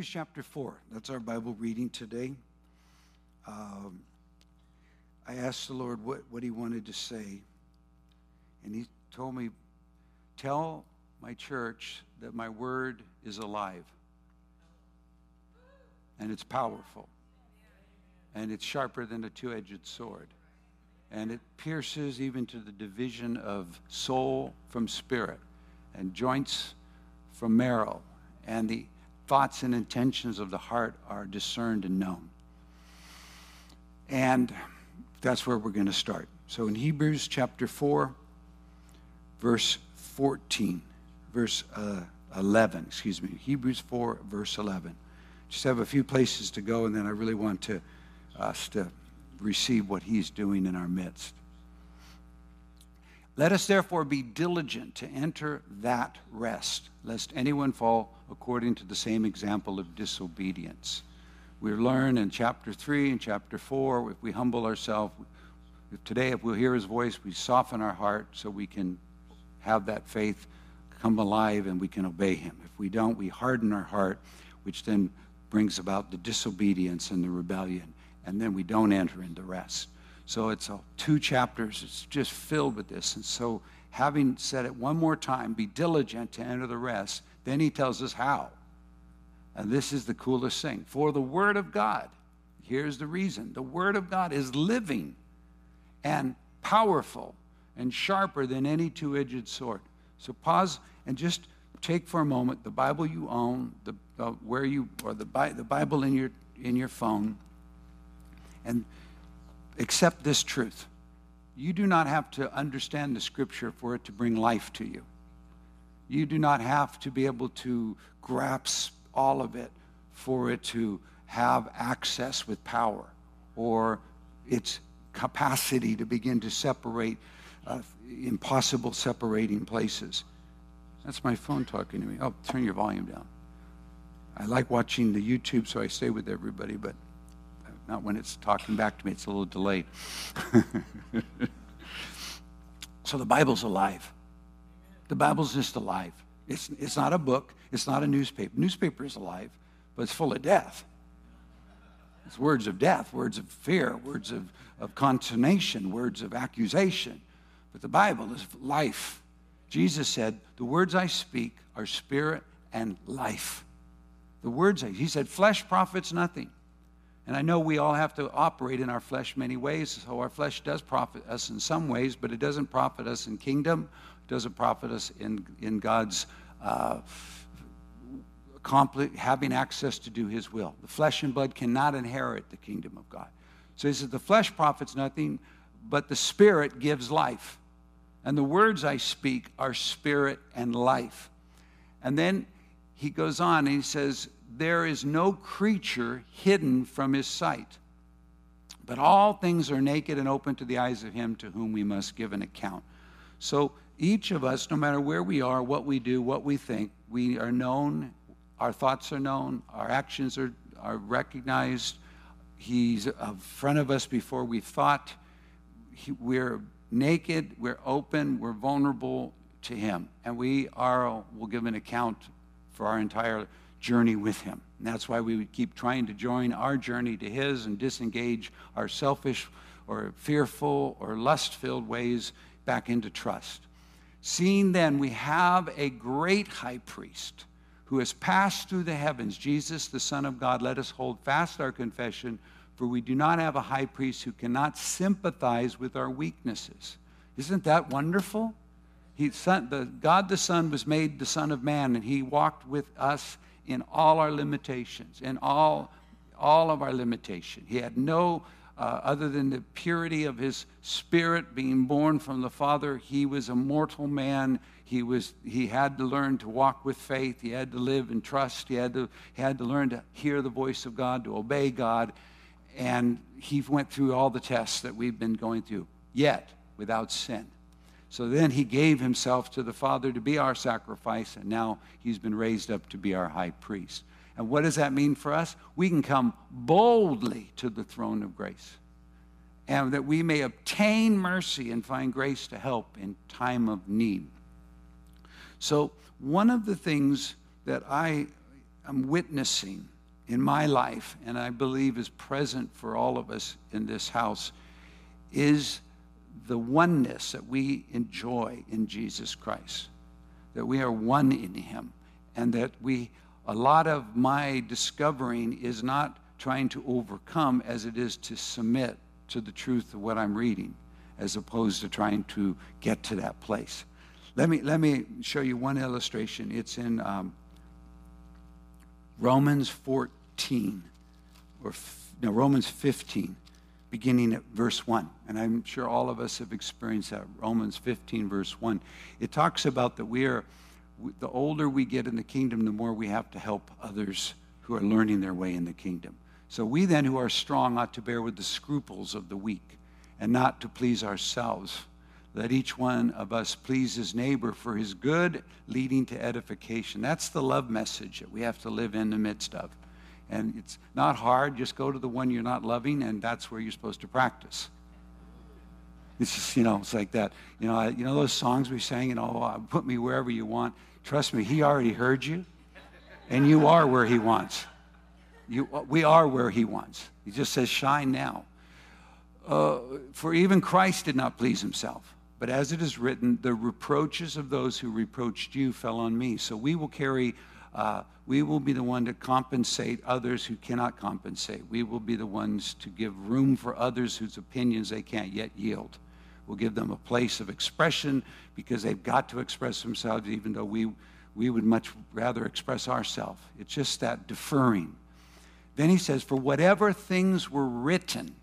Hebrews chapter 4, that's our Bible reading today. Um, I asked the Lord what, what He wanted to say, and He told me, Tell my church that my word is alive, and it's powerful, and it's sharper than a two edged sword, and it pierces even to the division of soul from spirit, and joints from marrow, and the thoughts and intentions of the heart are discerned and known. And that's where we're going to start. So in Hebrews chapter 4, verse 14, verse uh, 11, excuse me, Hebrews 4, verse 11. Just have a few places to go, and then I really want to us to receive what he's doing in our midst. Let us therefore be diligent to enter that rest, lest anyone fall according to the same example of disobedience. We learn in chapter 3 and chapter 4, if we humble ourselves, if today, if we'll hear his voice, we soften our heart so we can have that faith come alive and we can obey him. If we don't, we harden our heart, which then brings about the disobedience and the rebellion, and then we don't enter into rest. So it's two chapters. It's just filled with this. And so, having said it one more time, be diligent to enter the rest, then he tells us how. And this is the coolest thing. For the Word of God, here's the reason the Word of God is living and powerful and sharper than any two edged sword. So, pause and just take for a moment the Bible you own, the, uh, where you, or the, the Bible in your, in your phone, and accept this truth. You do not have to understand the scripture for it to bring life to you. You do not have to be able to grasp all of it for it to have access with power or its capacity to begin to separate uh, impossible separating places. That's my phone talking to me. Oh, turn your volume down. I like watching the YouTube, so I stay with everybody, but not when it's talking back to me, it's a little delayed. so the Bible's alive. The Bible's just alive. It's, it's not a book, it's not a newspaper. Newspaper is alive, but it's full of death. It's words of death, words of fear, words of, of consternation, words of accusation. But the Bible is life. Jesus said, The words I speak are spirit and life. The words, he said, flesh profits nothing. And I know we all have to operate in our flesh many ways. So our flesh does profit us in some ways, but it doesn't profit us in kingdom. Doesn't profit us in, in God's uh, having access to do his will. The flesh and blood cannot inherit the kingdom of God. So he says, the flesh profits nothing, but the spirit gives life. And the words I speak are spirit and life. And then he goes on and he says, there is no creature hidden from his sight. But all things are naked and open to the eyes of him to whom we must give an account. So each of us, no matter where we are, what we do, what we think, we are known, our thoughts are known, our actions are, are recognized. He's in front of us before we thought. He, we're naked, we're open, we're vulnerable to him. And we are, will give an account for our entire journey with Him. And that's why we would keep trying to join our journey to His and disengage our selfish or fearful or lust filled ways back into trust. Seeing then we have a great high priest who has passed through the heavens, Jesus, the Son of God, let us hold fast our confession, for we do not have a high priest who cannot sympathize with our weaknesses. Isn't that wonderful? He, son, the, God the Son was made the Son of Man, and He walked with us in all our limitations, in all, all of our limitation. He had no, uh, other than the purity of his spirit being born from the Father, he was a mortal man. He, was, he had to learn to walk with faith. He had to live in trust. He had to, he had to learn to hear the voice of God, to obey God. And he went through all the tests that we've been going through, yet without sin. So then he gave himself to the Father to be our sacrifice, and now he's been raised up to be our high priest. And what does that mean for us? We can come boldly to the throne of grace, and that we may obtain mercy and find grace to help in time of need. So, one of the things that I I'm witnessing in my life, and I believe is present for all of us in this house, is the oneness that we enjoy in Jesus Christ, that we are one in Him, and that we, a lot of my discovering is not trying to overcome as it is to submit to the truth of what I'm reading, as opposed to trying to get to that place. Let me, let me show you one illustration. It's in um, Romans 14, or no, Romans 15, beginning at verse 1. And I'm sure all of us have experienced that. Romans 15, verse 1. It talks about that we are, the older we get in the kingdom, the more we have to help others who are learning their way in the kingdom. So we then who are strong ought to bear with the scruples of the weak and not to please ourselves. Let each one of us please his neighbor for his good, leading to edification. That's the love message that we have to live in the midst of. And it's not hard. Just go to the one you're not loving, and that's where you're supposed to practice. It's just, you know, it's like that. You know, you know those songs we sang, you know, uh, put me wherever you want. Trust me, he already heard you, and you are where he wants. You, we are where he wants. He just says, shine now. Uh, for even Christ did not please himself. But as it is written, the reproaches of those who reproached you fell on me. So we will carry, uh, we will be the one to compensate others who cannot compensate. We will be the ones to give room for others whose opinions they can't yet yield. We'll give them a place of expression because they've got to express themselves, even though we, we would much rather express ourselves. It's just that deferring. Then he says, For whatever things were written,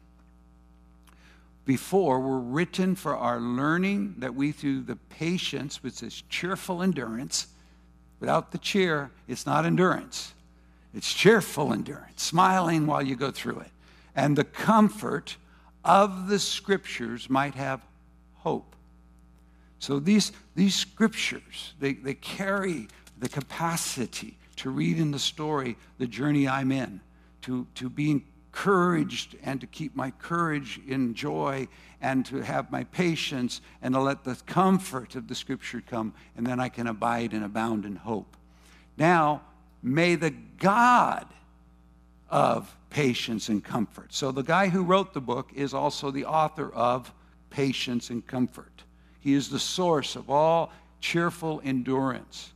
before were written for our learning, that we, through the patience, which is cheerful endurance, without the cheer, it's not endurance. It's cheerful endurance, smiling while you go through it. And the comfort of the scriptures might have hope. So these, these scriptures, they, they carry the capacity to read in the story the journey I'm in, to, to be encouraged and to keep my courage in joy and to have my patience and to let the comfort of the scripture come, and then I can abide and abound in hope. Now, may the God of patience and comfort. So, the guy who wrote the book is also the author of Patience and Comfort. He is the source of all cheerful endurance.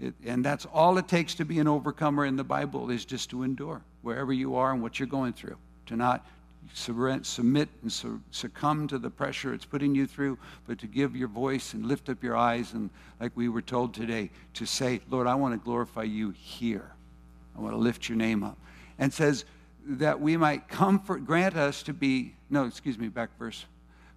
It, and that's all it takes to be an overcomer in the Bible is just to endure wherever you are and what you're going through. To not submit and succumb to the pressure it's putting you through, but to give your voice and lift up your eyes and, like we were told today, to say, Lord, I want to glorify you here. I want to lift your name up. And says that we might comfort, grant us to be, no, excuse me, back verse.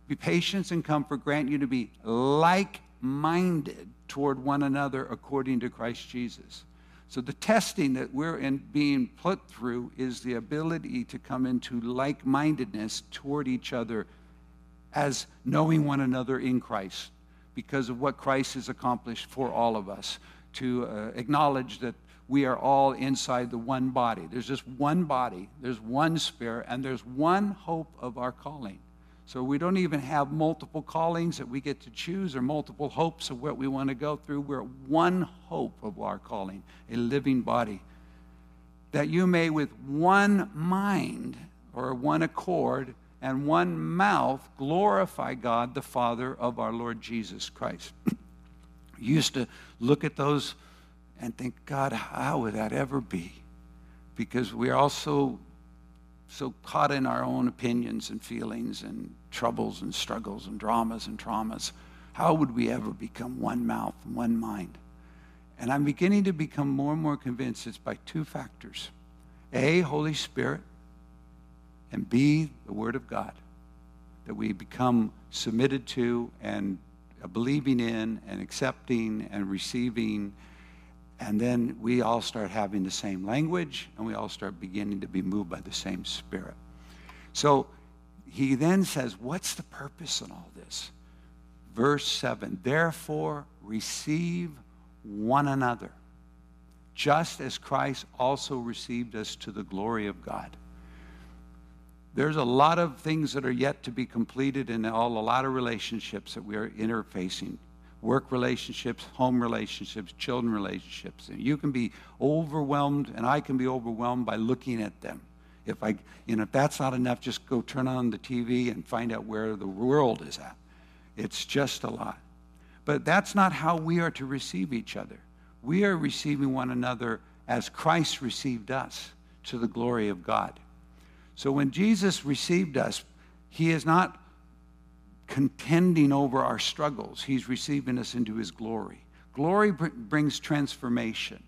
Be patience and comfort, grant you to be like minded toward one another according to Christ Jesus. So the testing that we're in being put through is the ability to come into like-mindedness toward each other as knowing one another in Christ because of what Christ has accomplished for all of us. To uh, acknowledge that we are all inside the one body. There's just one body, there's one spirit, and there's one hope of our calling. So we don't even have multiple callings that we get to choose or multiple hopes of what we want to go through. We're one hope of our calling, a living body. That you may, with one mind or one accord and one mouth, glorify God, the Father of our Lord Jesus Christ. you used to look at those and think, God, how would that ever be? Because we're also so caught in our own opinions and feelings and troubles and struggles and dramas and traumas. How would we ever become one mouth and one mind? And I'm beginning to become more and more convinced it's by two factors A, Holy Spirit, and B, the Word of God, that we become submitted to and believing in and accepting and receiving and then we all start having the same language and we all start beginning to be moved by the same spirit. So he then says, What's the purpose in all this? Verse 7 Therefore, receive one another, just as Christ also received us to the glory of God. There's a lot of things that are yet to be completed in all, a lot of relationships that we are interfacing work relationships, home relationships, children relationships. And you can be overwhelmed, and I can be overwhelmed by looking at them. If I, you know, if that's not enough, just go turn on the TV and find out where the world is at. It's just a lot. But that's not how we are to receive each other. We are receiving one another as Christ received us to the glory of God. So when Jesus received us, he is not contending over our struggles, he's receiving us into his glory. Glory br- brings transformation,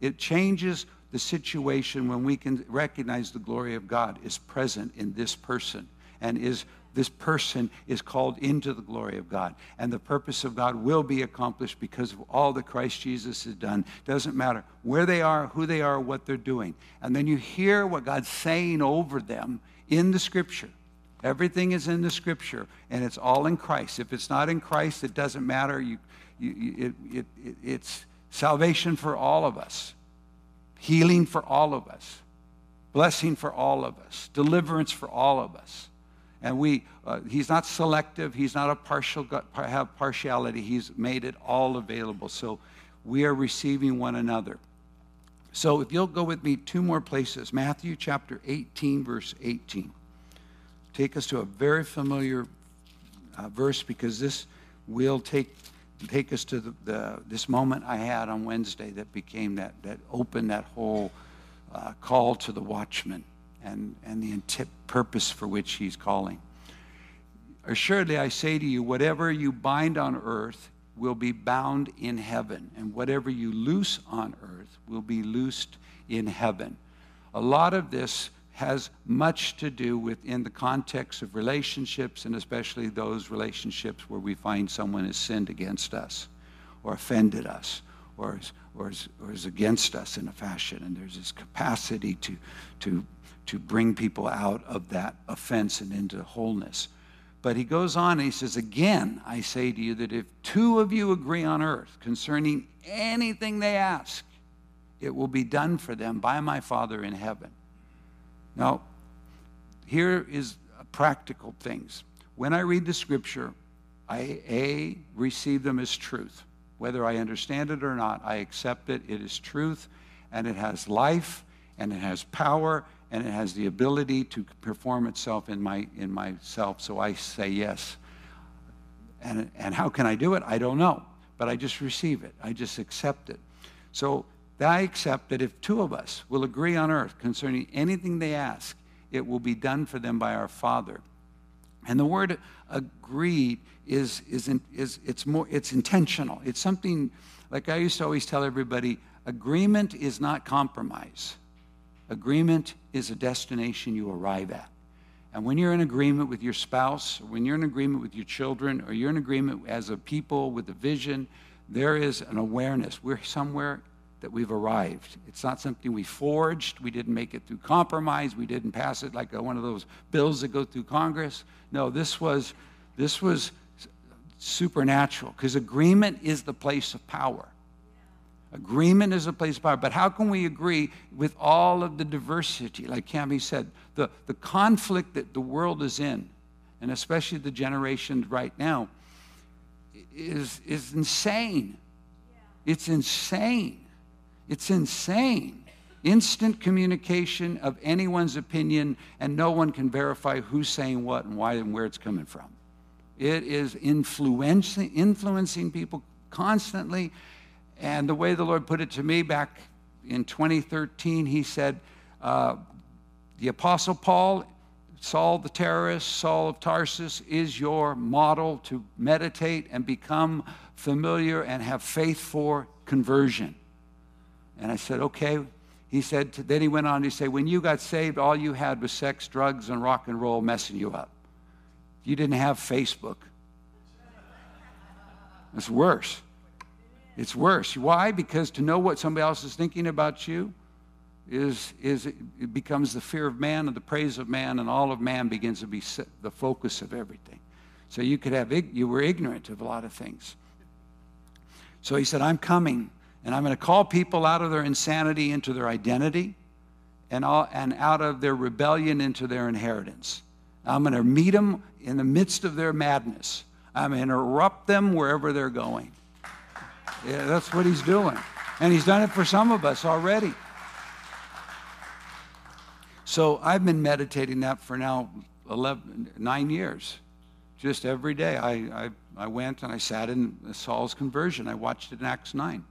it changes the situation when we can recognize the glory of God is present in this person and is this person is called into the glory of God. And the purpose of God will be accomplished because of all that Christ Jesus has done. Doesn't matter where they are, who they are, what they're doing. And then you hear what God's saying over them in the scripture. Everything is in the scripture, and it's all in Christ. If it's not in Christ, it doesn't matter. You, you, it, it, it, it's salvation for all of us, healing for all of us, blessing for all of us, deliverance for all of us. And we, uh, he's not selective. He's not a partial, have partiality. He's made it all available. So we are receiving one another. So if you'll go with me two more places, Matthew chapter 18, verse 18. Take us to a very familiar uh, verse because this will take take us to the, the, this moment I had on Wednesday that became that that opened that whole uh, call to the watchman and, and the intent, purpose for which he's calling. Assuredly, I say to you, whatever you bind on earth will be bound in heaven, and whatever you loose on earth will be loosed in heaven. A lot of this has much to do with in the context of relationships, and especially those relationships where we find someone has sinned against us or offended us or is, or is, or is against us in a fashion. And there's this capacity to, to to bring people out of that offense and into wholeness. But he goes on and he says, Again, I say to you that if two of you agree on earth concerning anything they ask, it will be done for them by my Father in heaven. Now, here is practical things. When I read the scripture, I A, receive them as truth. Whether I understand it or not, I accept it. It is truth, and it has life, and it has power, and it has the ability to perform itself in my in myself so i say yes and and how can i do it i don't know but i just receive it i just accept it so i accept that if two of us will agree on earth concerning anything they ask it will be done for them by our father and the word agreed is is is it's more it's intentional it's something like i used to always tell everybody agreement is not compromise Agreement is a destination you arrive at. And when you're in agreement with your spouse, when you're in agreement with your children, or you're in agreement as a people with a vision, there is an awareness. We're somewhere that we've arrived. It's not something we forged. We didn't make it through compromise. We didn't pass it like a, one of those bills that go through Congress. No, this was, this was supernatural because agreement is the place of power. Agreement is a place of power. But how can we agree with all of the diversity? Like Cami said, the, the conflict that the world is in, and especially the generation right now, is, is insane. It's insane. It's insane. Instant communication of anyone's opinion, and no one can verify who's saying what and why and where it's coming from. It is influencing, influencing people constantly and the way the Lord put it to me back in 2013, he said, uh, The Apostle Paul, Saul the terrorist, Saul of Tarsus, is your model to meditate and become familiar and have faith for conversion. And I said, Okay. He said, then he went on to say, When you got saved, all you had was sex, drugs, and rock and roll messing you up. You didn't have Facebook. It's worse. It's worse. Why? Because to know what somebody else is thinking about you is, is it becomes the fear of man and the praise of man, and all of man begins to be the focus of everything. So you could have you were ignorant of a lot of things. So he said, "I'm coming, and I'm going to call people out of their insanity into their identity, and all, and out of their rebellion into their inheritance. I'm going to meet them in the midst of their madness." I'm going to interrupt them wherever they're going. Yeah, that's what he's doing. And he's done it for some of us already. So I've been meditating that for now 11, nine years. Just every day. I, I, I went and I sat in Saul's conversion. I watched it in Acts 9.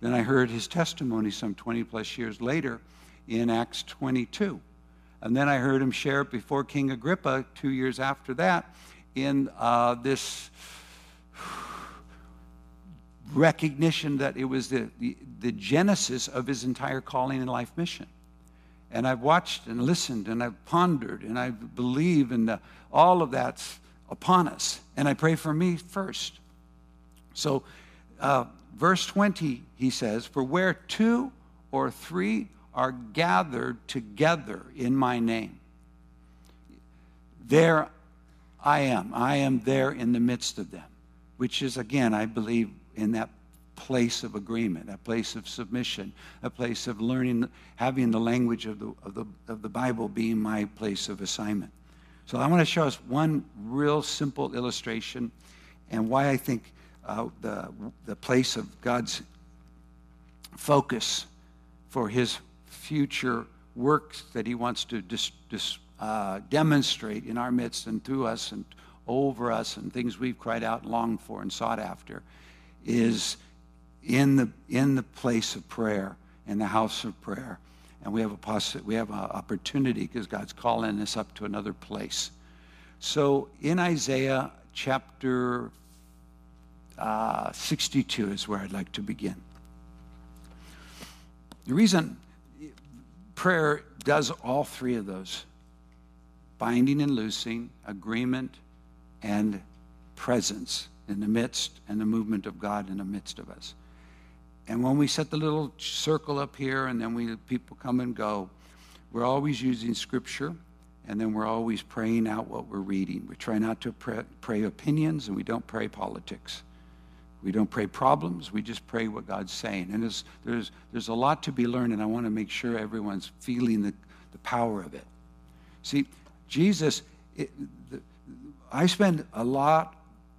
Then I heard his testimony some 20 plus years later in Acts 22. And then I heard him share it before King Agrippa two years after that in uh, this recognition that it was the, the, the genesis of his entire calling and life mission. And I've watched and listened and I've pondered and I believe in the, all of that's upon us. And I pray for me first. So, uh, verse 20, he says, For where two or three are gathered together in my name, there I am. I am there in the midst of them, which is, again, I believe, in that place of agreement, a place of submission, a place of learning, having the language of the, of the, of the Bible being my place of assignment. So I want to show us one real simple illustration and why I think uh, the, the place of God's focus for his future works that he wants to dis, dis, uh, demonstrate in our midst and through us and over us and things we've cried out and longed for and sought after is in the, in the place of prayer, in the house of prayer. And we have a poss- we have an opportunity because God's calling us up to another place. So in Isaiah chapter uh, 62 is where I'd like to begin. The reason prayer does all three of those binding and loosing, agreement, and presence in the midst and the movement of God in the midst of us. And when we set the little circle up here and then we people come and go, we're always using scripture and then we're always praying out what we're reading. We try not to pray, pray opinions and we don't pray politics. We don't pray problems, we just pray what God's saying. And there's, there's, there's a lot to be learned, and I want to make sure everyone's feeling the, the power of it. See, Jesus, it, the, I spend a lot,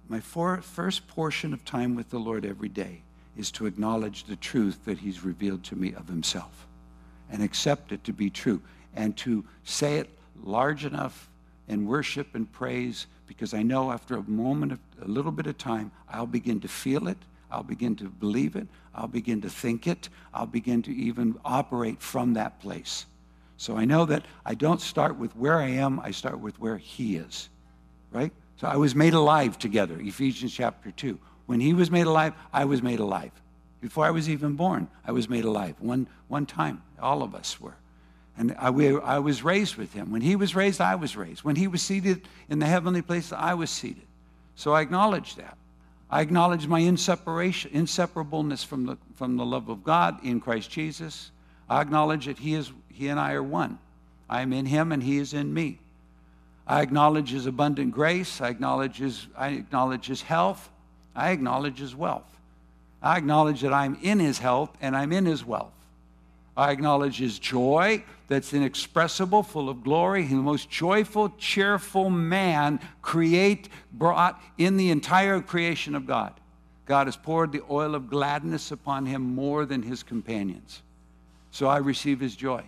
my for, first portion of time with the Lord every day is to acknowledge the truth that He's revealed to me of Himself and accept it to be true and to say it large enough in worship and praise because I know after a moment of a little bit of time, I'll begin to feel it. I'll begin to believe it. I'll begin to think it. I'll begin to even operate from that place. So I know that I don't start with where I am, I start with where He is. Right? So I was made alive together, Ephesians chapter 2. When He was made alive, I was made alive. Before I was even born, I was made alive. One, one time, all of us were. And I, we, I was raised with him. When he was raised, I was raised. When he was seated in the heavenly place, I was seated. So I acknowledge that. I acknowledge my inseparation, inseparableness from the, from the love of God in Christ Jesus. I acknowledge that he, is, he and I are one. I am in him and he is in me. I acknowledge his abundant grace. I acknowledge his, I acknowledge his health. I acknowledge his wealth. I acknowledge that I'm in his health and I'm in his wealth. I acknowledge his joy that's inexpressible, full of glory. He's the most joyful, cheerful man create brought in the entire creation of God. God has poured the oil of gladness upon him more than his companions. So I receive his joy.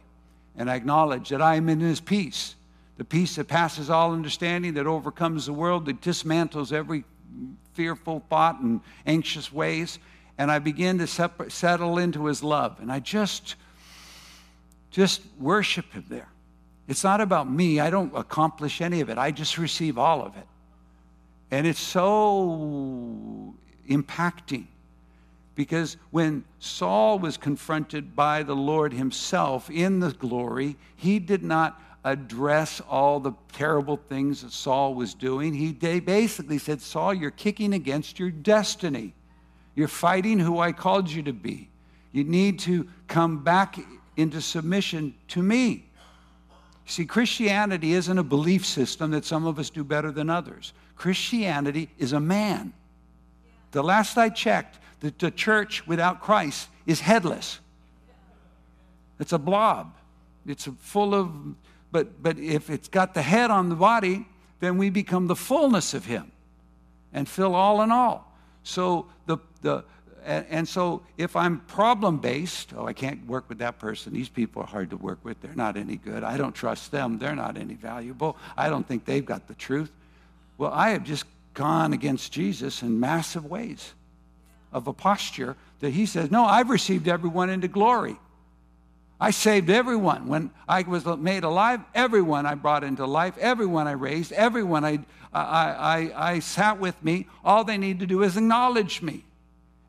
And I acknowledge that I am in his peace, the peace that passes all understanding, that overcomes the world, that dismantles every fearful thought and anxious ways. And I begin to settle into his love. And I just just worship Him there. It's not about me. I don't accomplish any of it. I just receive all of it. And it's so impacting because when Saul was confronted by the Lord Himself in the glory, he did not address all the terrible things that Saul was doing. He basically said, Saul, you're kicking against your destiny. You're fighting who I called you to be. You need to come back into submission to me. See, Christianity isn't a belief system that some of us do better than others. Christianity is a man. The last I checked, the, the church without Christ is headless. It's a blob. It's full of, but, but if it's got the head on the body, then we become the fullness of Him. and fill all in all. So the the and, and so if I'm problem based, oh, I can't work with that person. These people are hard to work with. They're not any good. I don't trust them. They're not any valuable. I don't think they've got the truth. Well, I have just gone against Jesus in massive ways of a posture that he says, No, I've received everyone into glory. I saved everyone. When I was made alive, everyone I brought into life, everyone I raised, everyone I, I, I, I sat with me. All they need to do is acknowledge me.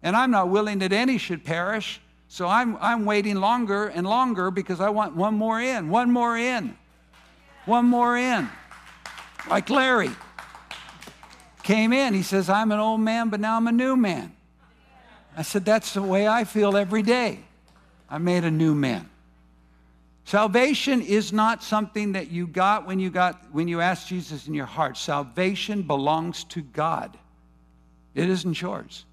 And I'm not willing that any should perish. So I'm, I'm waiting longer and longer because I want one more in, one more in, one more in. Like Larry came in. He says, I'm an old man, but now I'm a new man. I said, That's the way I feel every day. I made a new man. Salvation is not something that you got when you got when you asked Jesus in your heart. Salvation belongs to God. It isn't yours.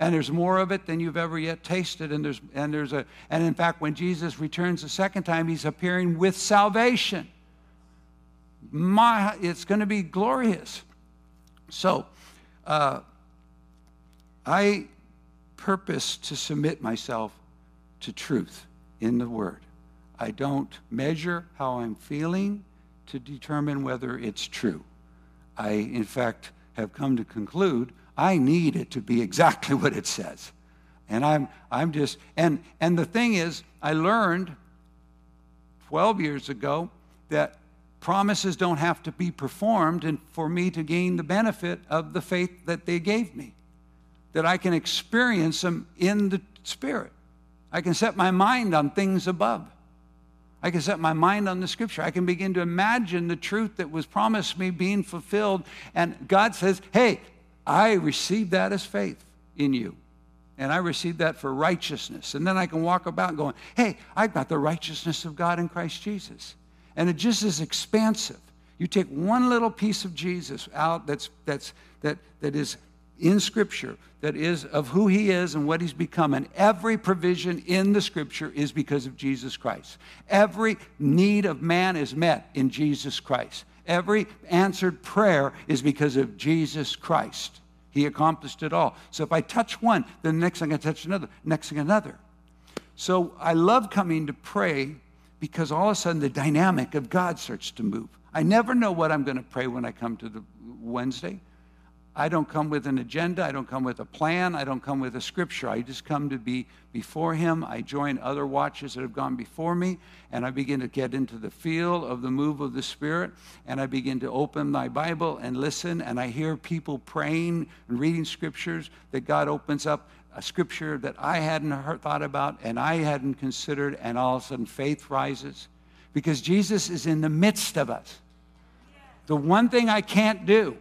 And there's more of it than you've ever yet tasted. And there's and there's a and in fact, when Jesus returns the second time, he's appearing with salvation. My, it's going to be glorious. So, uh, I purpose to submit myself to truth in the Word. I don't measure how I'm feeling to determine whether it's true. I, in fact, have come to conclude I need it to be exactly what it says. And I'm, I'm just, and, and the thing is, I learned 12 years ago that promises don't have to be performed and for me to gain the benefit of the faith that they gave me. That I can experience them in the Spirit. I can set my mind on things above. I can set my mind on the scripture. I can begin to imagine the truth that was promised me being fulfilled. And God says, Hey, I received that as faith in you. And I received that for righteousness. And then I can walk about going, Hey, I've got the righteousness of God in Christ Jesus and it just is expansive. You take one little piece of Jesus out that's, that's, that, that is in Scripture, that is of who he is and what he's become, and every provision in the Scripture is because of Jesus Christ. Every need of man is met in Jesus Christ. Every answered prayer is because of Jesus Christ. He accomplished it all. So if I touch one, then the next thing I touch another, next thing another. So I love coming to pray because all of a sudden the dynamic of God starts to move. I never know what I'm going to pray when I come to the Wednesday. I don't come with an agenda. I don't come with a plan. I don't come with a scripture. I just come to be before Him. I join other watches that have gone before me, and I begin to get into the feel of the move of the Spirit. And I begin to open my Bible and listen, and I hear people praying and reading scriptures that God opens up a scripture that I hadn't heard, thought about and I hadn't considered, and all of a sudden faith rises because Jesus is in the midst of us. The one thing I can't do,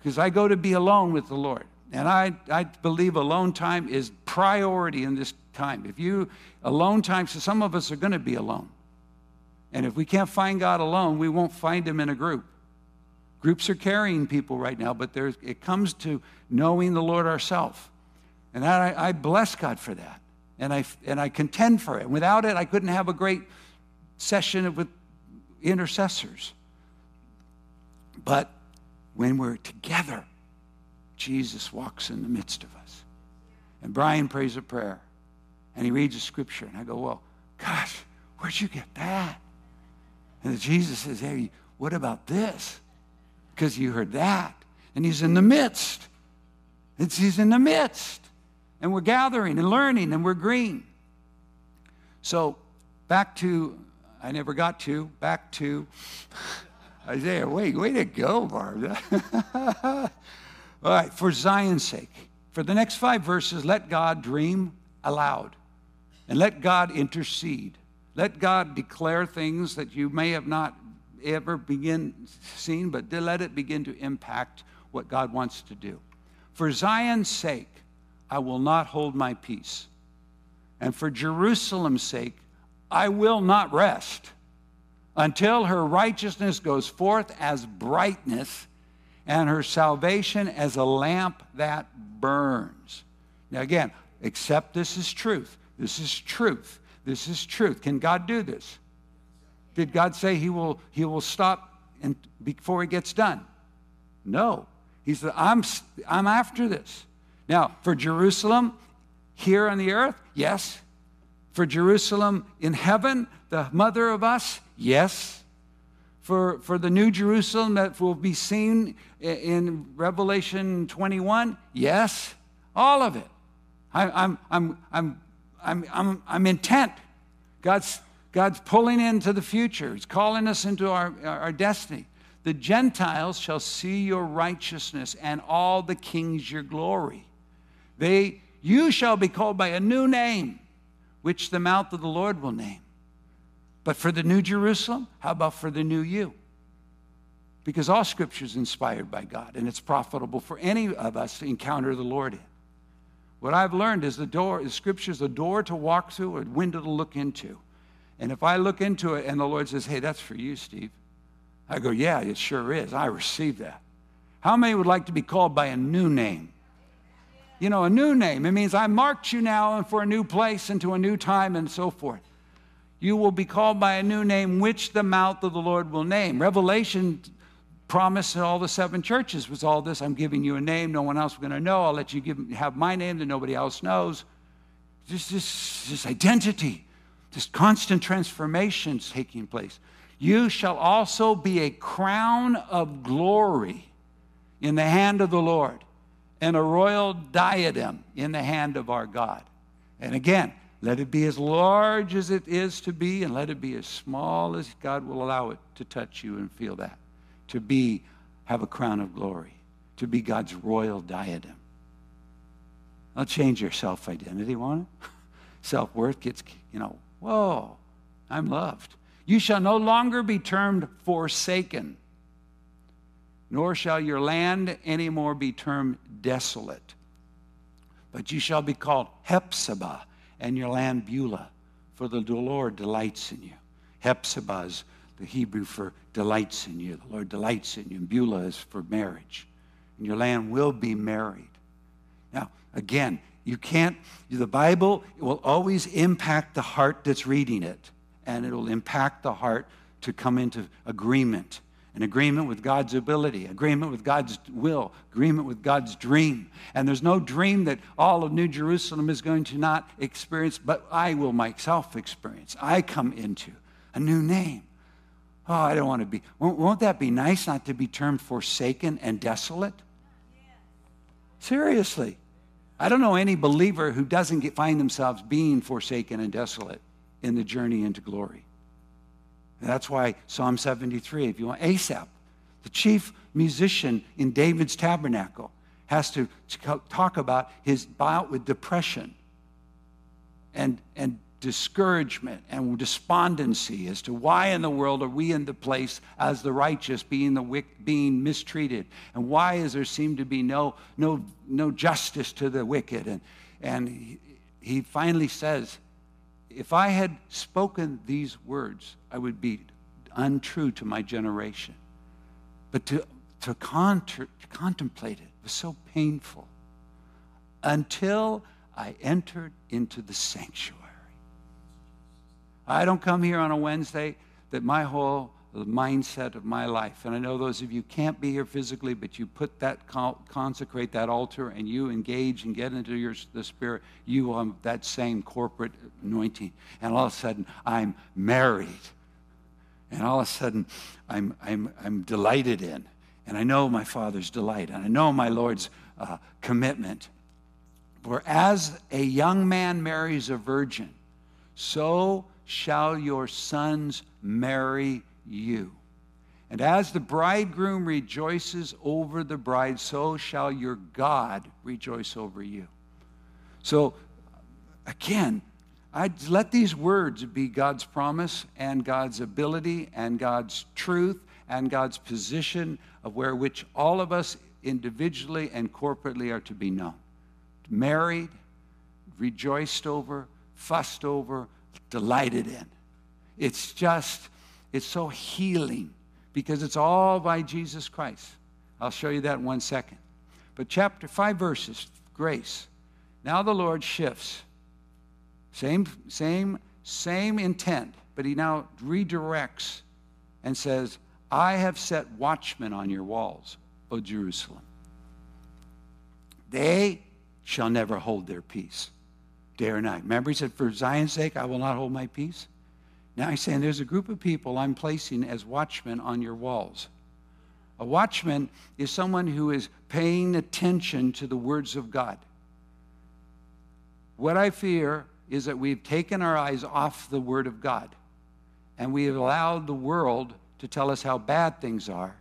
because I go to be alone with the Lord, and I, I believe alone time is priority in this time. If you, alone time, so some of us are going to be alone. And if we can't find God alone, we won't find Him in a group. Groups are carrying people right now, but there's, it comes to knowing the Lord ourselves. And I, I bless God for that. And I, and I contend for it. Without it, I couldn't have a great session with intercessors. But when we're together, Jesus walks in the midst of us. And Brian prays a prayer and he reads a scripture. And I go, Well, gosh, where'd you get that? And Jesus says, Hey, what about this? Because you heard that. And he's in the midst. It's, he's in the midst and we're gathering and learning and we're green. So, back to, I never got to, back to Isaiah. Wait, way to go, Barb. All right, for Zion's sake. For the next five verses, let God dream aloud and let God intercede. Let God declare things that you may have not ever begin seen, but let it begin to impact what God wants to do. For Zion's sake, I will not hold my peace. And for Jerusalem's sake, I will not rest until her righteousness goes forth as brightness and her salvation as a lamp that burns. Now, again, accept this is truth. This is truth. This is truth. Can God do this? Did God say he will, he will stop and before he gets done? No. He said, I'm, I'm after this. Now, for Jerusalem here on the earth, yes. For Jerusalem in heaven, the mother of us, yes. For, for the new Jerusalem that will be seen in Revelation 21, yes. All of it. I, I'm, I'm, I'm, I'm, I'm, I'm intent. God's, God's pulling into the future, He's calling us into our, our destiny. The Gentiles shall see your righteousness, and all the kings your glory. They, you shall be called by a new name, which the mouth of the Lord will name. But for the new Jerusalem, how about for the new you? Because all scripture is inspired by God, and it's profitable for any of us to encounter the Lord in. What I've learned is the door, the scripture is a door to walk through, a window to look into. And if I look into it and the Lord says, hey, that's for you, Steve, I go, yeah, it sure is. I receive that. How many would like to be called by a new name? You know, a new name. It means I marked you now and for a new place and to a new time and so forth. You will be called by a new name, which the mouth of the Lord will name. Revelation promise to all the seven churches was all this I'm giving you a name no one else is going to know. I'll let you give, have my name that nobody else knows. Just this, this identity, this constant transformation taking place. You shall also be a crown of glory in the hand of the Lord and a royal diadem in the hand of our God. And again, let it be as large as it is to be, and let it be as small as God will allow it to touch you and feel that. To be, have a crown of glory, to be God's royal diadem. I'll change your self identity, won't it? Self worth gets, you know, whoa, I'm loved. You shall no longer be termed forsaken, nor shall your land anymore be termed desolate. But you shall be called Hephzibah, and your land Beulah, for the Lord delights in you. Hephzibah is the Hebrew for delights in you. The Lord delights in you. And Beulah is for marriage. And your land will be married. Now, again, you can't, the Bible will always impact the heart that's reading it and it'll impact the heart to come into agreement an agreement with God's ability, agreement with God's will, agreement with God's dream. And there's no dream that all of New Jerusalem is going to not experience, but I will myself experience. I come into a new name. Oh, I don't want to be. Won't, won't that be nice not to be termed forsaken and desolate? Seriously. I don't know any believer who doesn't get, find themselves being forsaken and desolate in the journey into glory. That's why Psalm 73, if you want, Asaph, the chief musician in David's tabernacle, has to talk about his bout with depression and, and discouragement and despondency as to why in the world are we in the place as the righteous being the being mistreated? And why is there seem to be no no no justice to the wicked? And and he, he finally says if I had spoken these words, I would be untrue to my generation. But to, to, to contemplate it was so painful until I entered into the sanctuary. I don't come here on a Wednesday that my whole mindset of my life. And I know those of you can't be here physically, but you put that, consecrate that altar and you engage and get into your, the Spirit, you have that same corporate anointing. And all of a sudden, I'm married. And all of a sudden, I'm, I'm, I'm delighted in. And I know my Father's delight. And I know my Lord's uh, commitment. For as a young man marries a virgin, so shall your sons marry you. And as the bridegroom rejoices over the bride, so shall your God rejoice over you. So, again, I let these words be God's promise and God's ability and God's truth and God's position of where which all of us individually and corporately are to be known. Married, rejoiced over, fussed over, delighted in. It's just it's so healing because it's all by Jesus Christ. I'll show you that in one second. But chapter five verses, grace. Now the Lord shifts. Same, same, same intent, but he now redirects and says, I have set watchmen on your walls, O Jerusalem. they shall never hold their peace day or night. Remember, he said, For Zion's sake, I will not hold my peace. Now he's saying there's a group of people I'm placing as watchmen on your walls. A watchman is someone who is paying attention to the words of God. What I fear is that we've taken our eyes off the Word of God and we have allowed the world to tell us how bad things are.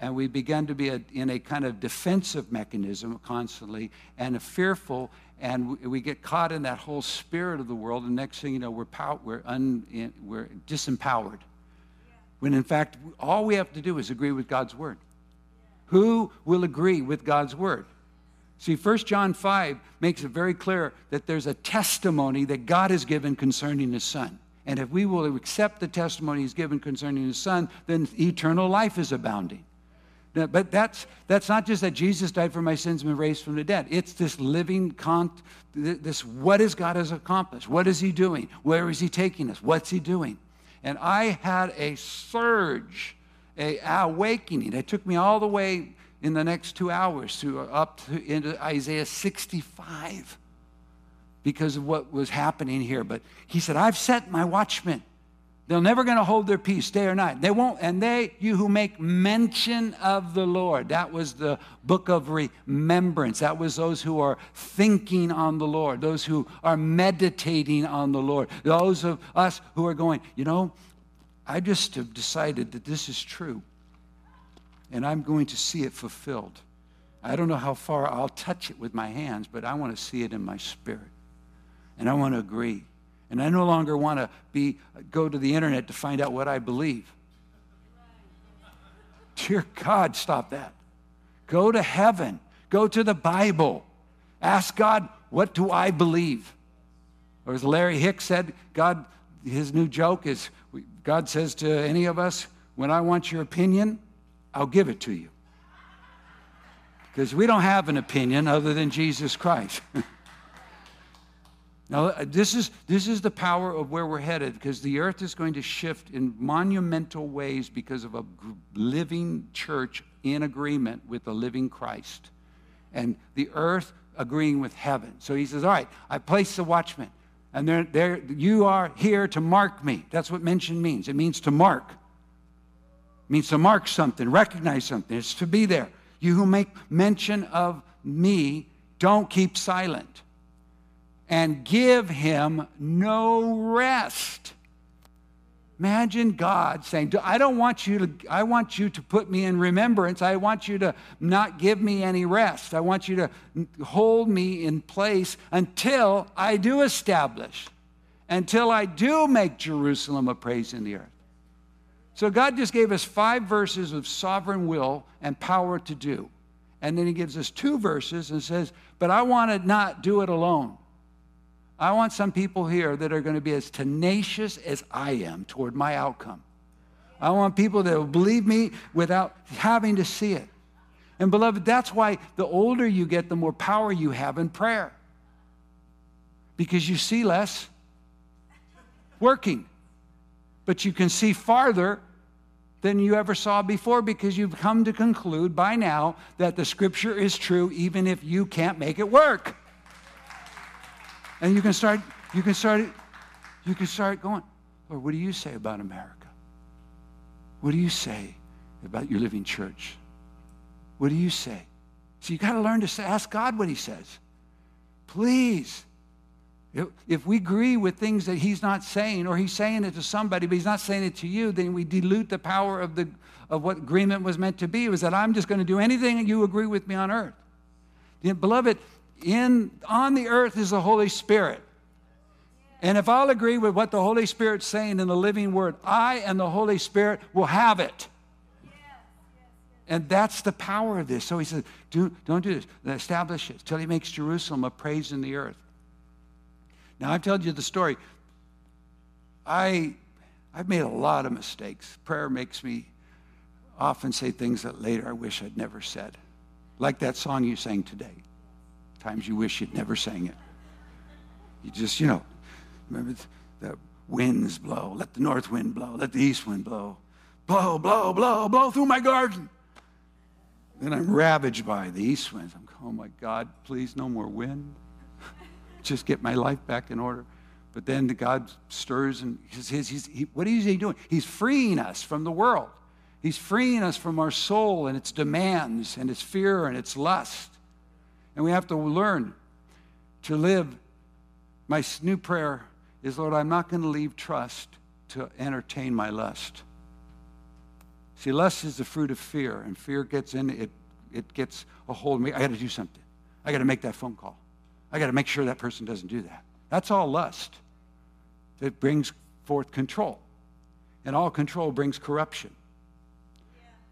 And we begin to be a, in a kind of defensive mechanism constantly and a fearful, and we, get caught in that whole spirit of the world. And next thing you know, we're, pow- we're, un, we're disempowered. When in fact, all we have to do is agree with God's word. Who will agree with God's word? See, 1 John 5 makes it very clear that there's a testimony that God has given concerning his son. And if we will accept the testimony he's given concerning his son, then eternal life is abounding. But that's, that's not just that Jesus died for my sins and raised from the dead. It's this living, con- this what is God has accomplished? What is he doing? Where is he taking us? What's he doing? And I had a surge, a awakening. It took me all the way in the next two hours to uh, up to, into Isaiah 65 because of what was happening here. But he said, I've set my watchmen. They're never going to hold their peace day or night. They won't, and they, you who make mention of the Lord, that was the book of remembrance. That was those who are thinking on the Lord, those who are meditating on the Lord, those of us who are going, you know, I just have decided that this is true and I'm going to see it fulfilled. I don't know how far I'll touch it with my hands, but I want to see it in my spirit. And I want to agree. And I no longer want to be go to the internet to find out what I believe. Dear God, stop that. Go to heaven. Go to the Bible. Ask God, what do I believe? Or as Larry Hicks said, God, his new joke is God says to any of us, when I want your opinion, I'll give it to you. Because we don't have an opinion other than Jesus Christ. now, uh, this is, this is the power of where we're headed because the earth is going to shift in monumental ways because of a living church in agreement with the living Christ. And the earth agreeing with heaven. So he says, All right, I place the watchman. And they're, they're, you are here to mark me. That's what mention means. It means to mark means to mark something, recognize something. It's to be there. You who make mention of me, don't keep silent. And give him no rest. Imagine God saying, I don't want you to, I want you to put me in remembrance. I want you to not give me any rest. I want you to hold me in place until I do establish, until I do make Jerusalem a praise in the earth. So God just gave us five verses of sovereign will and power to do. And then he gives us two verses and says, But I want to not do it alone. I want some people here that are going to be as tenacious as I am toward my outcome. I want people that will believe me without having to see it. And beloved, that's why the older you get, the more power you have in prayer. Because you see less working, but you can see farther than you ever saw before because you've come to conclude by now that the scripture is true even if you can't make it work. And you can start, you can start, you can start going, Lord, what do you say about America? What do you say about your living church? What do you say? So you got to learn to ask God what he says. Please if we agree with things that he's not saying, or he's saying it to somebody, but he's not saying it to you, then we dilute the power of, the, of what agreement was meant to be. Was that I'm just going to do anything you agree with me on earth. Beloved, in, on the earth is the Holy Spirit. And if I'll agree with what the Holy Spirit's saying in the living word, I and the Holy Spirit will have it. And that's the power of this. So he says, do, don't do this. Establish it till he makes Jerusalem a praise in the earth. Now, I've told you the story. I, I've made a lot of mistakes. Prayer makes me often say things that later I wish I'd never said. Like that song you sang today. Times you wish you'd never sang it. You just, you know, remember the winds blow. Let the north wind blow. Let the east wind blow. Blow, blow, blow, blow through my garden. Then I'm ravaged by the east winds. I'm oh my God, please, no more wind. Just get my life back in order. But then the God stirs and he's, he's, he, what is he doing? He's freeing us from the world. He's freeing us from our soul and its demands and its fear and its lust. And we have to learn to live. My new prayer is Lord, I'm not going to leave trust to entertain my lust. See, lust is the fruit of fear, and fear gets in, it, it gets a hold of me. I got to do something. I got to make that phone call. I got to make sure that person doesn't do that. That's all lust. It brings forth control. And all control brings corruption.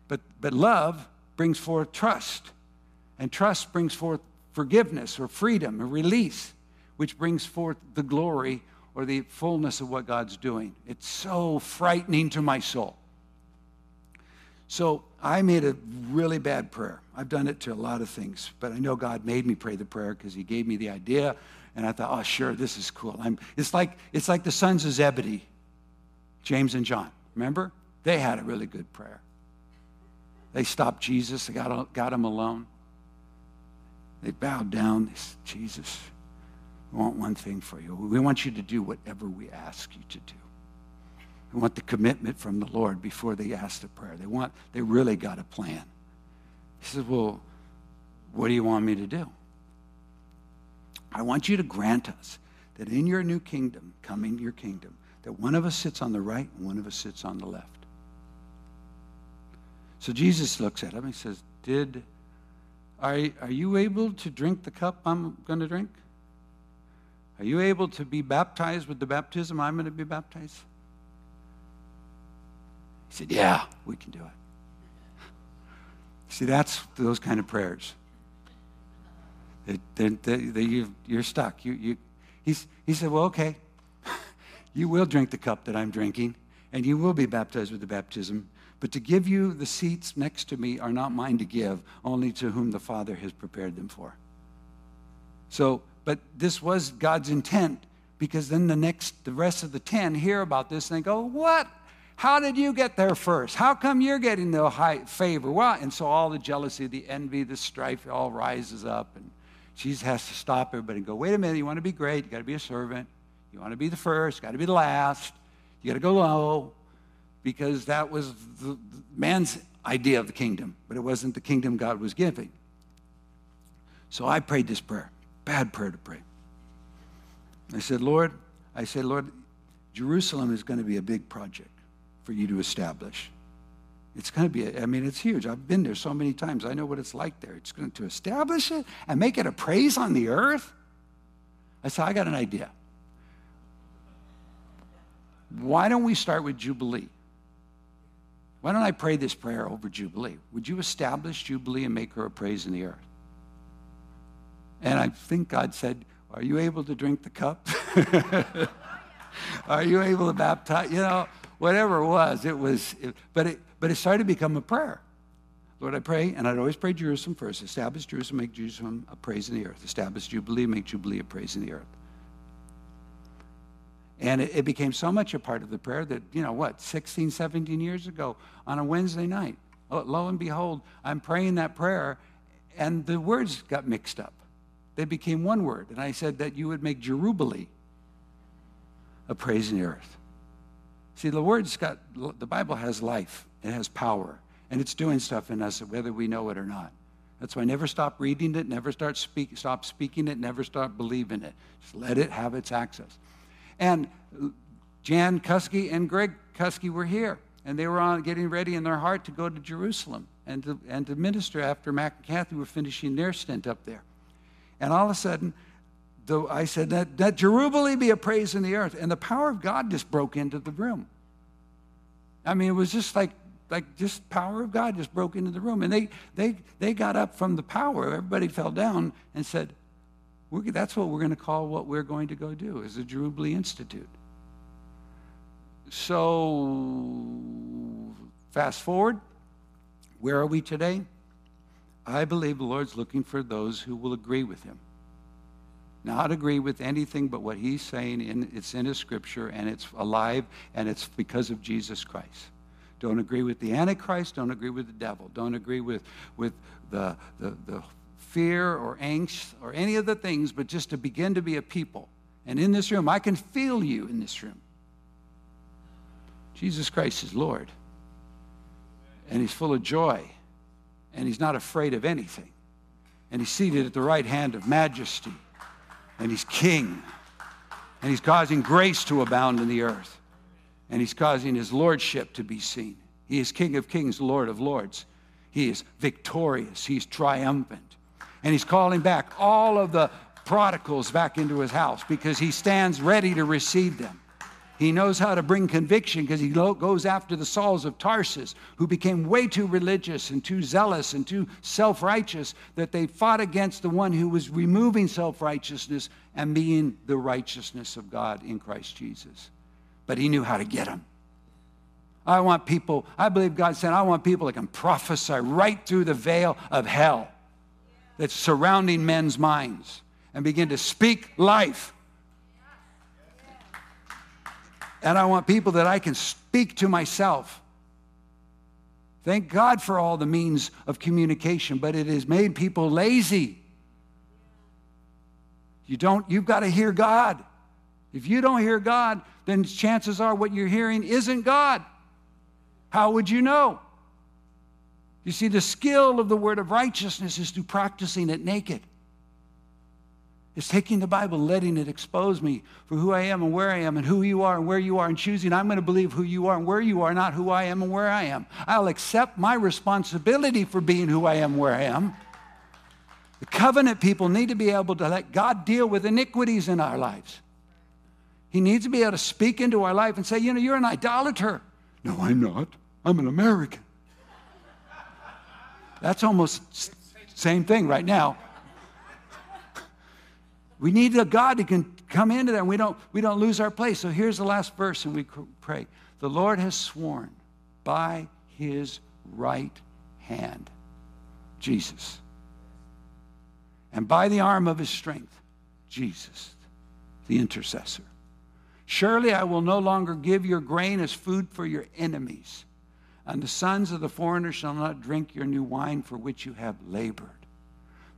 But, but love brings forth trust. And trust brings forth forgiveness or freedom or release, which brings forth the glory or the fullness of what God's doing. It's so frightening to my soul. So I made a really bad prayer. I've done it to a lot of things, but I know God made me pray the prayer because He gave me the idea, and I thought, oh, sure, this is cool. I'm, it's like it's like the sons of Zebedee, James and John. Remember, they had a really good prayer. They stopped Jesus. They got got him alone. They bowed down. They said, Jesus, we want one thing for you. We want you to do whatever we ask you to do. They want the commitment from the Lord before they ask the prayer. They want, they really got a plan. He says, Well, what do you want me to do? I want you to grant us that in your new kingdom, coming your kingdom, that one of us sits on the right and one of us sits on the left. So Jesus looks at him and says, Did are, are you able to drink the cup I'm going to drink? Are you able to be baptized with the baptism I'm going to be baptized? He said, Yeah, we can do it. See, that's those kind of prayers. They, they, they, you, you're stuck. You, you, he's, he said, Well, okay. you will drink the cup that I'm drinking, and you will be baptized with the baptism. But to give you the seats next to me are not mine to give, only to whom the Father has prepared them for. So, but this was God's intent because then the next, the rest of the 10 hear about this and they go, What? How did you get there first? How come you're getting the high favor? Well, and so all the jealousy, the envy, the strife all rises up, and Jesus has to stop everybody and go, wait a minute, you want to be great, you got to be a servant. You want to be the first, got to be the last. You got to go low, because that was the, the man's idea of the kingdom, but it wasn't the kingdom God was giving. So I prayed this prayer, bad prayer to pray. I said, Lord, I said, Lord, Jerusalem is going to be a big project for you to establish. It's going to be, I mean, it's huge. I've been there so many times. I know what it's like there. It's going to establish it and make it a praise on the earth. I said, I got an idea. Why don't we start with Jubilee? Why don't I pray this prayer over Jubilee? Would you establish Jubilee and make her a praise in the earth? And I think God said, Are you able to drink the cup? Are you able to baptize? You know, whatever it was, it was, it, but, it, but it started to become a prayer. Lord, I pray, and I'd always pray Jerusalem first. Establish Jerusalem, make Jerusalem a praise in the earth. Establish Jubilee, make Jubilee a praise in the earth. And it, it, became so much a part of the prayer that, you know, what, 16, 17 years ago on a Wednesday night, lo and behold, I'm praying that prayer, and the words got mixed up. They became one word. And I said that you would make Jerubilee a praise in the earth. See, the word's got, the Bible has life, it has power, and it's doing stuff in us whether we know it or not. That's why never stop reading it, never start speak, stop speaking it, never stop believing it. Just let it have its access. And Jan Kuski and Greg Kuski were here, and they were on getting ready in their heart to go to Jerusalem and to, and to minister after Mac and Kathy were finishing their stint up there. And all of a sudden, the, I said, that, that Jubilee be a praise in the earth. And the power of God just broke into the room. I mean, it was just like, like just power of God just broke into the room. And they, they, they got up from the power. Everybody fell down and said, that's what we're going to call what we're going to go do is the Jubilee Institute. So fast forward, where are we today? I believe the Lord's looking for those who will agree with him not agree with anything but what he's saying. In, it's in his scripture and it's alive and it's because of Jesus Christ. Don't agree with the Antichrist. Don't agree with the devil. Don't agree with, with the, the, the fear or angst or any of the things, but just to begin to be a people. And in this room, I can feel you in this room. Jesus Christ is Lord. And he's full of joy. And he's not afraid of anything. And he's seated at the right hand of majesty. And he's king. And he's causing grace to abound in the earth. And he's causing his lordship to be seen. He is King of kings, Lord of lords. He is victorious. He's triumphant. And he's calling back all of the prodigals back into his house because he stands ready to receive them. He knows how to bring conviction because he goes after the Sauls of Tarsus who became way too religious and too zealous and too self righteous that they fought against the one who was removing self righteousness and being the righteousness of God in Christ Jesus. But he knew how to get them. I want people, I believe God said, I want people that can prophesy right through the veil of hell that's surrounding men's minds and begin to speak life and I want people that I can speak to myself. Thank God for all the means of communication, but it has made people lazy. You don't, you've got to hear God. If you don't hear God, then chances are what you're hearing isn't God. How would you know? You see, the skill of the word of righteousness is through practicing it naked. It's taking the Bible, letting it expose me for who I am and where I am and who you are and where you are and choosing I'm going to believe who you are and where you are, not who I am and where I am. I'll accept my responsibility for being who I am, where I am. The covenant people need to be able to let God deal with iniquities in our lives. He needs to be able to speak into our life and say, you know, you're an idolater. No, I'm not. I'm an American. That's almost same thing right now. We need a God who can come into that and we don't, we don't lose our place. So here's the last verse and we pray. The Lord has sworn by his right hand, Jesus, and by the arm of his strength, Jesus, the intercessor. Surely I will no longer give your grain as food for your enemies, and the sons of the foreigner shall not drink your new wine for which you have labored.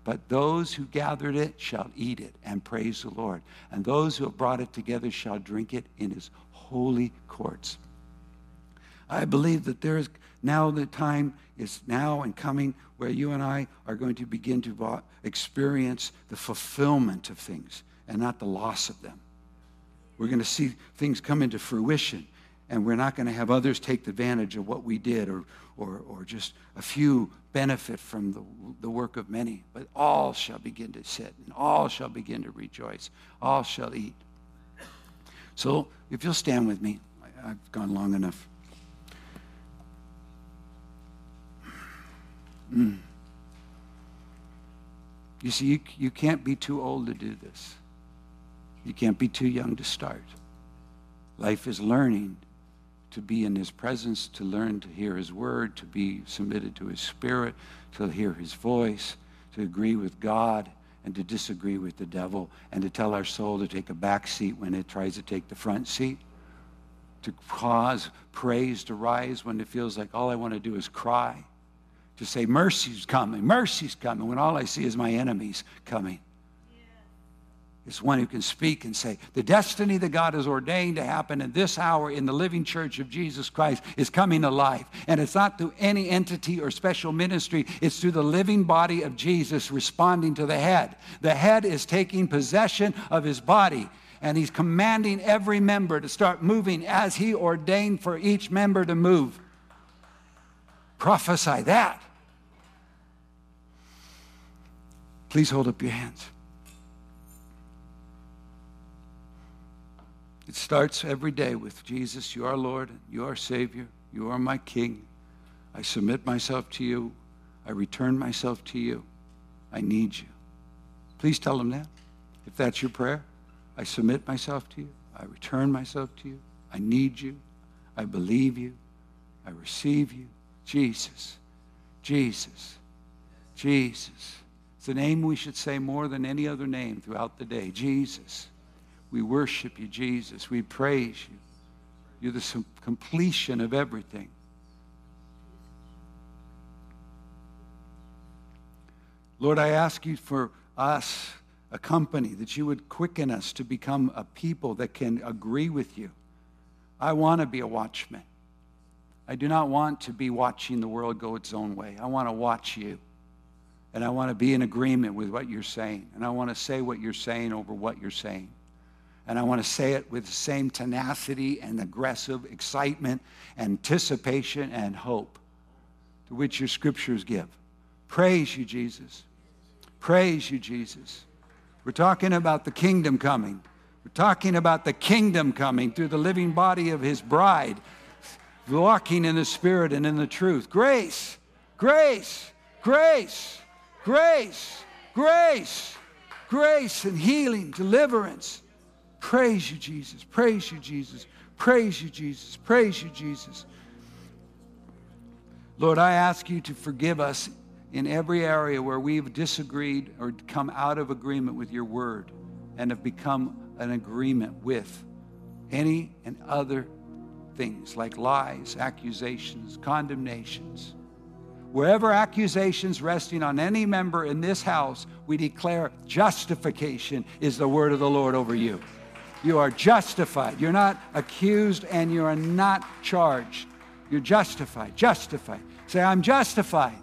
But those who gathered it shall eat it and praise the Lord. And those who have brought it together shall drink it in his holy courts. I believe that there is now the time is now and coming where you and I are going to begin to experience the fulfillment of things and not the loss of them. We're going to see things come into fruition and we're not going to have others take advantage of what we did or, or, or just a few benefit from the, the work of many, but all shall begin to sit and all shall begin to rejoice. All shall eat. So if you'll stand with me, I've gone long enough. Mm. You see, you, you can't be too old to do this. You can't be too young to start. Life is learning to be in his presence, to learn to hear his word, to be submitted to his spirit, to hear his voice, to agree with God and to disagree with the devil, and to tell our soul to take a back seat when it tries to take the front seat, to cause praise to rise when it feels like all I want to do is cry, to say, Mercy's coming, mercy's coming, when all I see is my enemies coming is one who can speak and say, the destiny that God has ordained to happen in this hour in the living church of Jesus Christ is coming to life. And it's not through any entity or special ministry, it's through the living body of Jesus responding to the head. The head is taking possession of his body. And he's commanding every member to start moving as he ordained for each member to move. Prophesy that. Please hold up your hands. It starts every day with Jesus, you are Lord, you are Savior, you are my King. I submit myself to you. I return myself to you. I need you. Please tell them that. If that's your prayer, I submit myself to you. I return myself to you. I need you. I believe you. I receive you. Jesus. Jesus. Jesus. It's a name we should say more than any other name throughout the day. Jesus. We worship you, Jesus. We praise you. You're the completion of everything. Lord, I ask you for us, a company, that you would quicken us to become a people that can agree with you. I want to be a watchman. I do not want to be watching the world go its own way. I want to watch you. And I want to be in agreement with what you're saying. And I want to say what you're saying over what you're saying. And I want to say it with the same tenacity and aggressive excitement, anticipation, and hope to which your scriptures give. Praise you, Jesus. Praise you, Jesus. We're talking about the kingdom coming. We're talking about the kingdom coming through the living body of his bride, walking in the spirit and in the truth. Grace, grace, grace, grace, grace, grace and healing, deliverance. Praise you, Jesus. Praise you, Jesus. Praise you, Jesus. Praise you, Jesus. Lord, I ask you to forgive us in every area where we've disagreed or come out of agreement with your word and have become an agreement with any and other things like lies, accusations, condemnations. Wherever accusations resting on any member in this house, we declare justification is the word of the Lord over you. You are justified. You're not accused and you are not charged. You're justified. Justified. Say, I'm justified.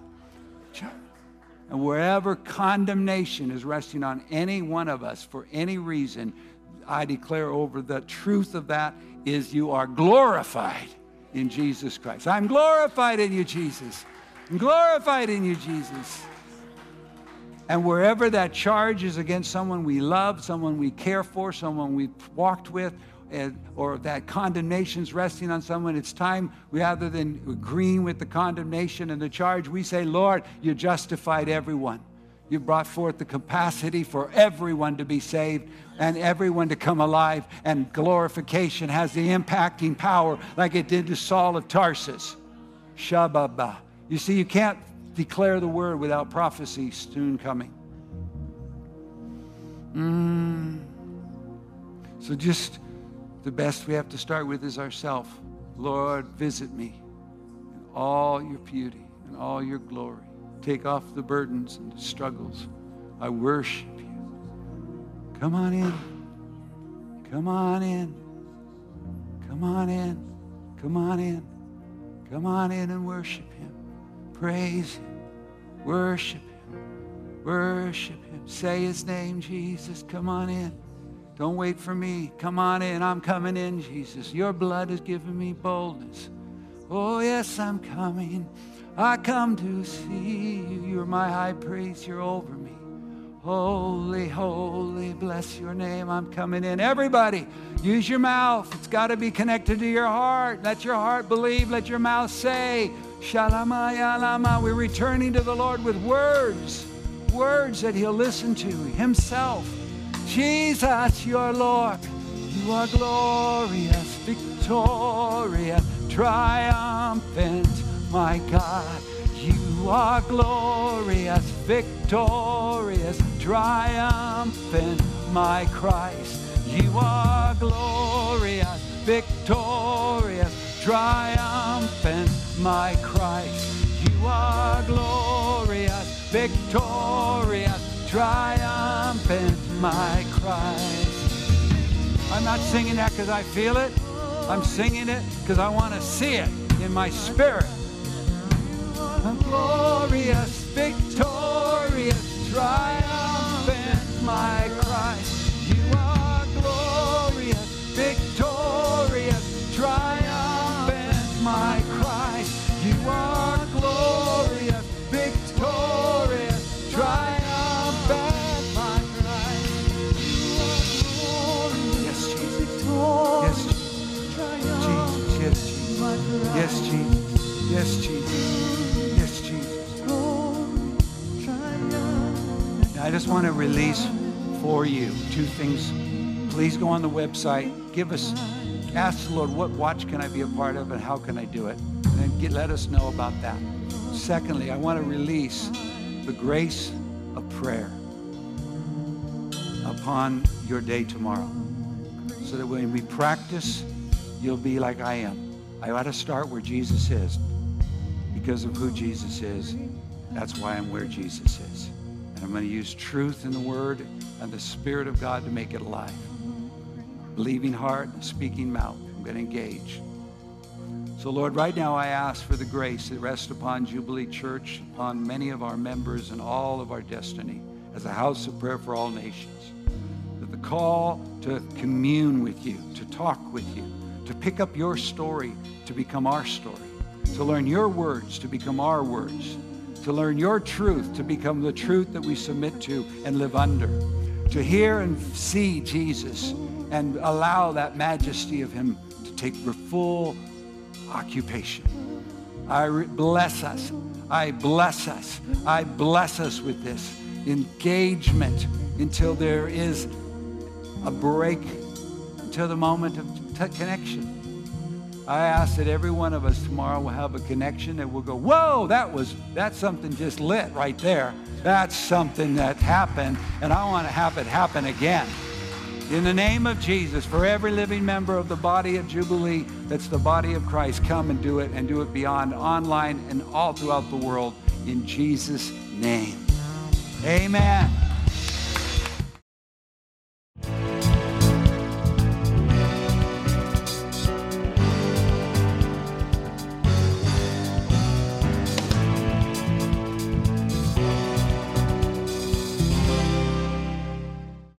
And wherever condemnation is resting on any one of us for any reason, I declare over the truth of that is you are glorified in Jesus Christ. I'm glorified in you, Jesus. I'm glorified in you, Jesus. And wherever that charge is against someone we love, someone we care for, someone we've walked with, or that condemnation's resting on someone, it's time rather than agreeing with the condemnation and the charge, we say, Lord, you justified everyone. You brought forth the capacity for everyone to be saved and everyone to come alive. And glorification has the impacting power like it did to Saul of Tarsus. Shababa. You see, you can't declare the word without prophecy soon coming. Mm. So just the best we have to start with is ourself. Lord, visit me in all your beauty and all your glory. Take off the burdens and the struggles. I worship you. Come on in. Come on in. Come on in. Come on in. Come on in and worship him. Praise him. Worship him. Worship him. Say his name, Jesus. Come on in. Don't wait for me. Come on in. I'm coming in, Jesus. Your blood has given me boldness. Oh, yes, I'm coming. I come to see you. You're my high priest. You're over me. Holy, holy, bless your name. I'm coming in. Everybody, use your mouth. It's got to be connected to your heart. Let your heart believe. Let your mouth say, Shalama Yalama. We're returning to the Lord with words, words that He'll listen to Himself. Jesus, your Lord. You are glorious, victorious, triumphant, my God. You are glorious, victorious, triumphant, my Christ. You are glorious, victorious, triumphant, my Christ. You are glorious, victorious, triumphant, my Christ. I'm not singing that because I feel it. I'm singing it because I want to see it in my spirit. I'm glorious, victorious, triumphant, my Christ. I just want to release for you two things. Please go on the website. Give us, ask the Lord, what watch can I be a part of and how can I do it? And then get, let us know about that. Secondly, I want to release the grace of prayer upon your day tomorrow so that when we practice, you'll be like I am. I ought to start where Jesus is because of who Jesus is. That's why I'm where Jesus is. And I'm going to use truth in the word and the Spirit of God to make it alive. Believing heart, speaking mouth. I'm going to engage. So, Lord, right now I ask for the grace that rests upon Jubilee Church, upon many of our members and all of our destiny as a house of prayer for all nations. That the call to commune with you, to talk with you, to pick up your story to become our story, to learn your words to become our words, to learn your truth to become the truth that we submit to and live under, to hear and see Jesus and allow that majesty of him to take full occupation. I re- bless us. I bless us. I bless us with this engagement until there is a break, until the moment of t- connection. I ask that every one of us tomorrow will have a connection that will go, whoa, that was, that's something just lit right there. That's something that happened, and I want to have it happen again. In the name of Jesus, for every living member of the body of Jubilee, that's the body of Christ, come and do it and do it beyond online and all throughout the world in Jesus' name. Amen.